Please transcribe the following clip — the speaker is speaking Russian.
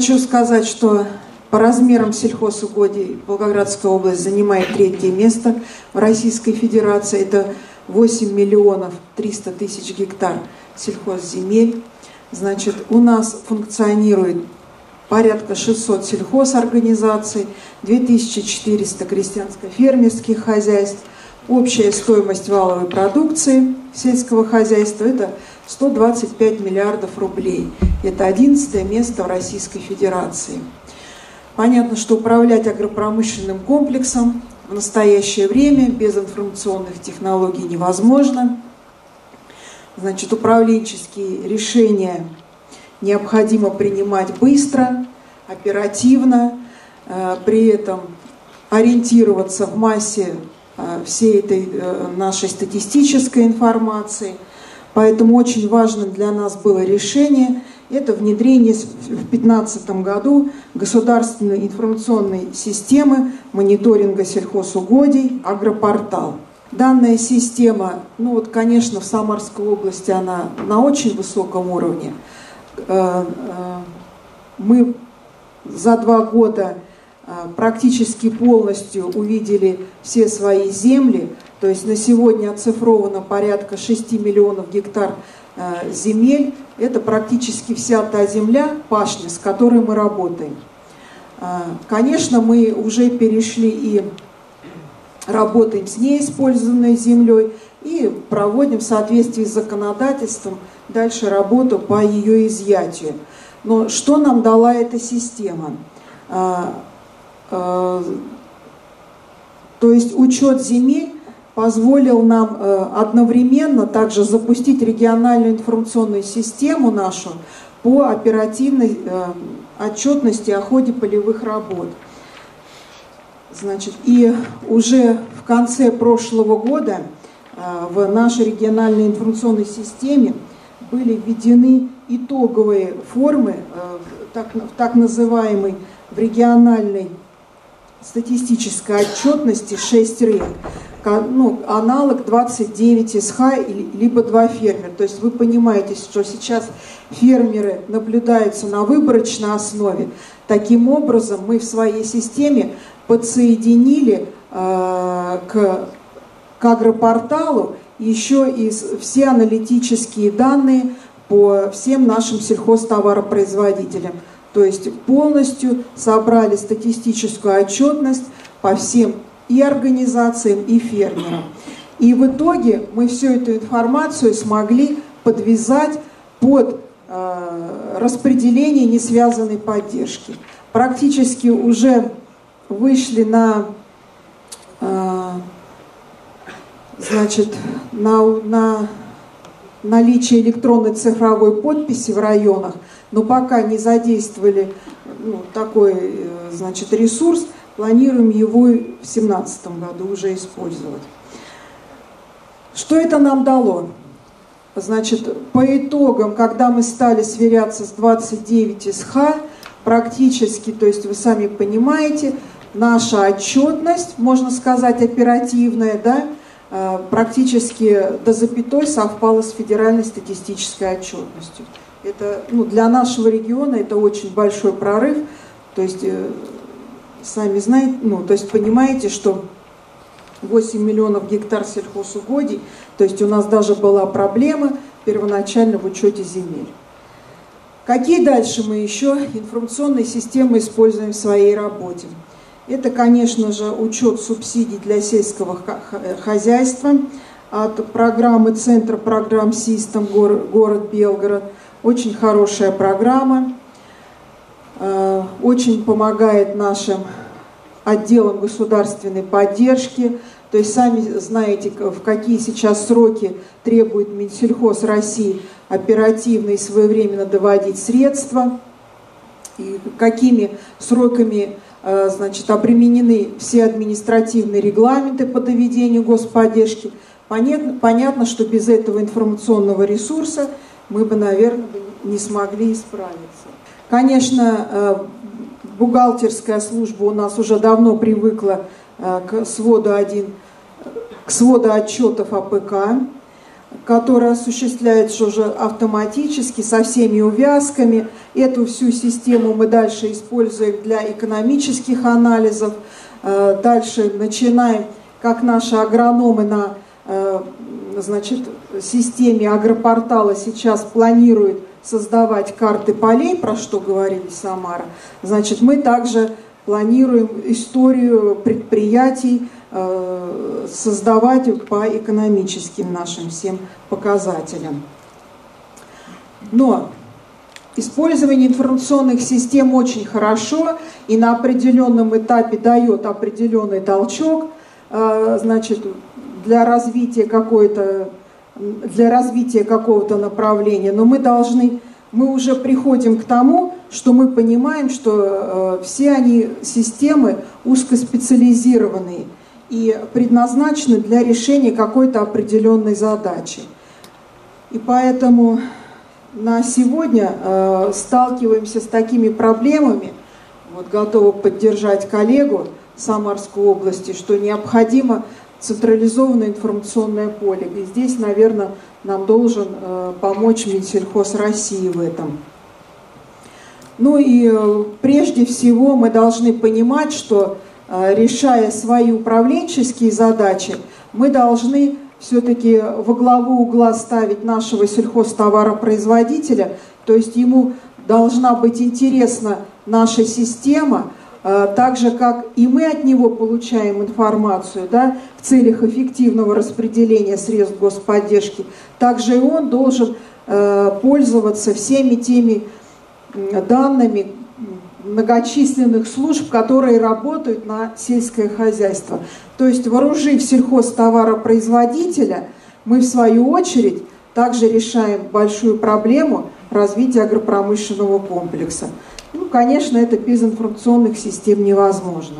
хочу сказать, что по размерам сельхозугодий Волгоградская область занимает третье место в Российской Федерации. Это 8 миллионов 300 тысяч гектар сельхозземель. Значит, у нас функционирует порядка 600 сельхозорганизаций, 2400 крестьянско-фермерских хозяйств. Общая стоимость валовой продукции сельского хозяйства – это 125 миллиардов рублей. Это 11 место в Российской Федерации. Понятно, что управлять агропромышленным комплексом в настоящее время без информационных технологий невозможно. Значит, управленческие решения необходимо принимать быстро, оперативно, э, при этом ориентироваться в массе э, всей этой э, нашей статистической информации. Поэтому очень важно для нас было решение – это внедрение в 2015 году государственной информационной системы мониторинга сельхозугодий «Агропортал». Данная система, ну вот, конечно, в Самарской области она на очень высоком уровне – Э, э, мы за два года э, практически полностью увидели все свои земли, то есть на сегодня оцифровано порядка 6 миллионов гектар земель. Это практически вся та земля, пашня, с которой мы работаем. Конечно, мы уже перешли и работаем с неиспользованной землей и проводим в соответствии с законодательством дальше работу по ее изъятию. Но что нам дала эта система? А, то есть учет земель позволил нам э, одновременно также запустить региональную информационную систему нашу по оперативной э, отчетности о ходе полевых работ. Значит, и уже в конце прошлого года э, в нашей региональной информационной системе были введены итоговые формы так, так называемой в региональной статистической отчетности 6 РЕК, ну, аналог 29 СХ либо 2 фермера. То есть вы понимаете, что сейчас фермеры наблюдаются на выборочной основе. Таким образом, мы в своей системе подсоединили э, к, к агропорталу еще и все аналитические данные по всем нашим сельхозтоваропроизводителям. То есть полностью собрали статистическую отчетность по всем и организациям, и фермерам. И в итоге мы всю эту информацию смогли подвязать под э, распределение несвязанной поддержки. Практически уже вышли на э, значит, на, на наличие электронной цифровой подписи в районах, но пока не задействовали ну, такой э, значит, ресурс, планируем его в 2017 году уже использовать. Что это нам дало? Значит, по итогам, когда мы стали сверяться с 29 СХ, практически, то есть вы сами понимаете, наша отчетность, можно сказать, оперативная, да, Э, практически до запятой совпало с федеральной статистической отчетностью. Это, ну, для нашего региона это очень большой прорыв. То есть, э, сами знаете, ну, то есть понимаете, что 8 миллионов гектар сельхозугодий, то есть у нас даже была проблема первоначально в учете земель. Какие дальше мы еще информационные системы используем в своей работе? Это, конечно же, учет субсидий для сельского хозяйства от программы Центра программ Систем город Белгород. Очень хорошая программа, очень помогает нашим отделам государственной поддержки. То есть сами знаете, в какие сейчас сроки требует Минсельхоз России оперативно и своевременно доводить средства, и какими сроками Э, значит, обременены все административные регламенты по доведению господдержки. Понятно, понятно, что без этого информационного ресурса мы бы, наверное, не смогли справиться. Конечно, э, бухгалтерская служба у нас уже давно привыкла э, к своду, один, к своду отчетов АПК. которая осуществляется уже автоматически со всеми увязками. Эту всю систему мы дальше используем для экономических анализов. Э, дальше начинаем, как наши агрономы на значит, системе агропортала сейчас планируют создавать карты полей, про что говорили Самара. Значит, мы также планируем историю предприятий, Э, создавать по экономическим нашим всем показателям. Но использование информационных систем очень хорошо и на определенном этапе дает определенный толчок, э, значит, для развития какой-то для развития какого-то направления, но мы должны, мы уже приходим к тому, что мы понимаем, что э, все они системы узкоспециализированные – и предназначены для решения какой-то определенной задачи. И поэтому на сегодня э, сталкиваемся с такими проблемами, вот готова поддержать коллегу Самарской области, что необходимо централизованное информационное поле. И здесь, наверное, нам должен э, помочь Минсельхоз России в этом. Ну и э, прежде всего мы должны понимать, что Э, решая свои управленческие задачи, мы должны все-таки во главу угла ставить нашего сельхозтоваропроизводителя, то есть ему должна быть интересна наша система, так же, как и мы от него получаем информацию да, в целях эффективного распределения средств господдержки, также и он должен э, пользоваться всеми теми данными, многочисленных служб, которые работают на сельское хозяйство. То есть вооружив сельхозтоваропроизводителя, мы в свою очередь также решаем большую проблему развития агропромышленного комплекса. Конечно, это без информационных систем невозможно.